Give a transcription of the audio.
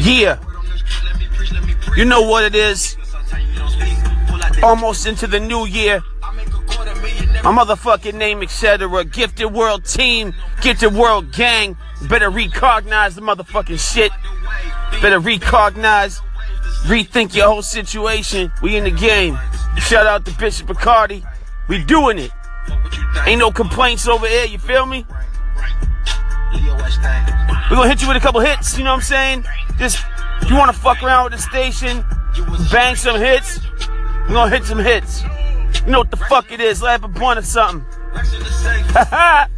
Yeah. You know what it is. Almost into the new year. My motherfucking name, etc. Gifted World Team, Gifted World Gang. Better recognize the motherfucking shit. Better recognize, rethink your whole situation. We in the game. Shout out to Bishop Bacardi. We doing it. Ain't no complaints over here, you feel me? We're gonna hit you with a couple hits, you know what I'm saying? Just, if you wanna fuck around with the station, bang some hits, we're gonna hit some hits. You know what the fuck it is, laugh a point or something.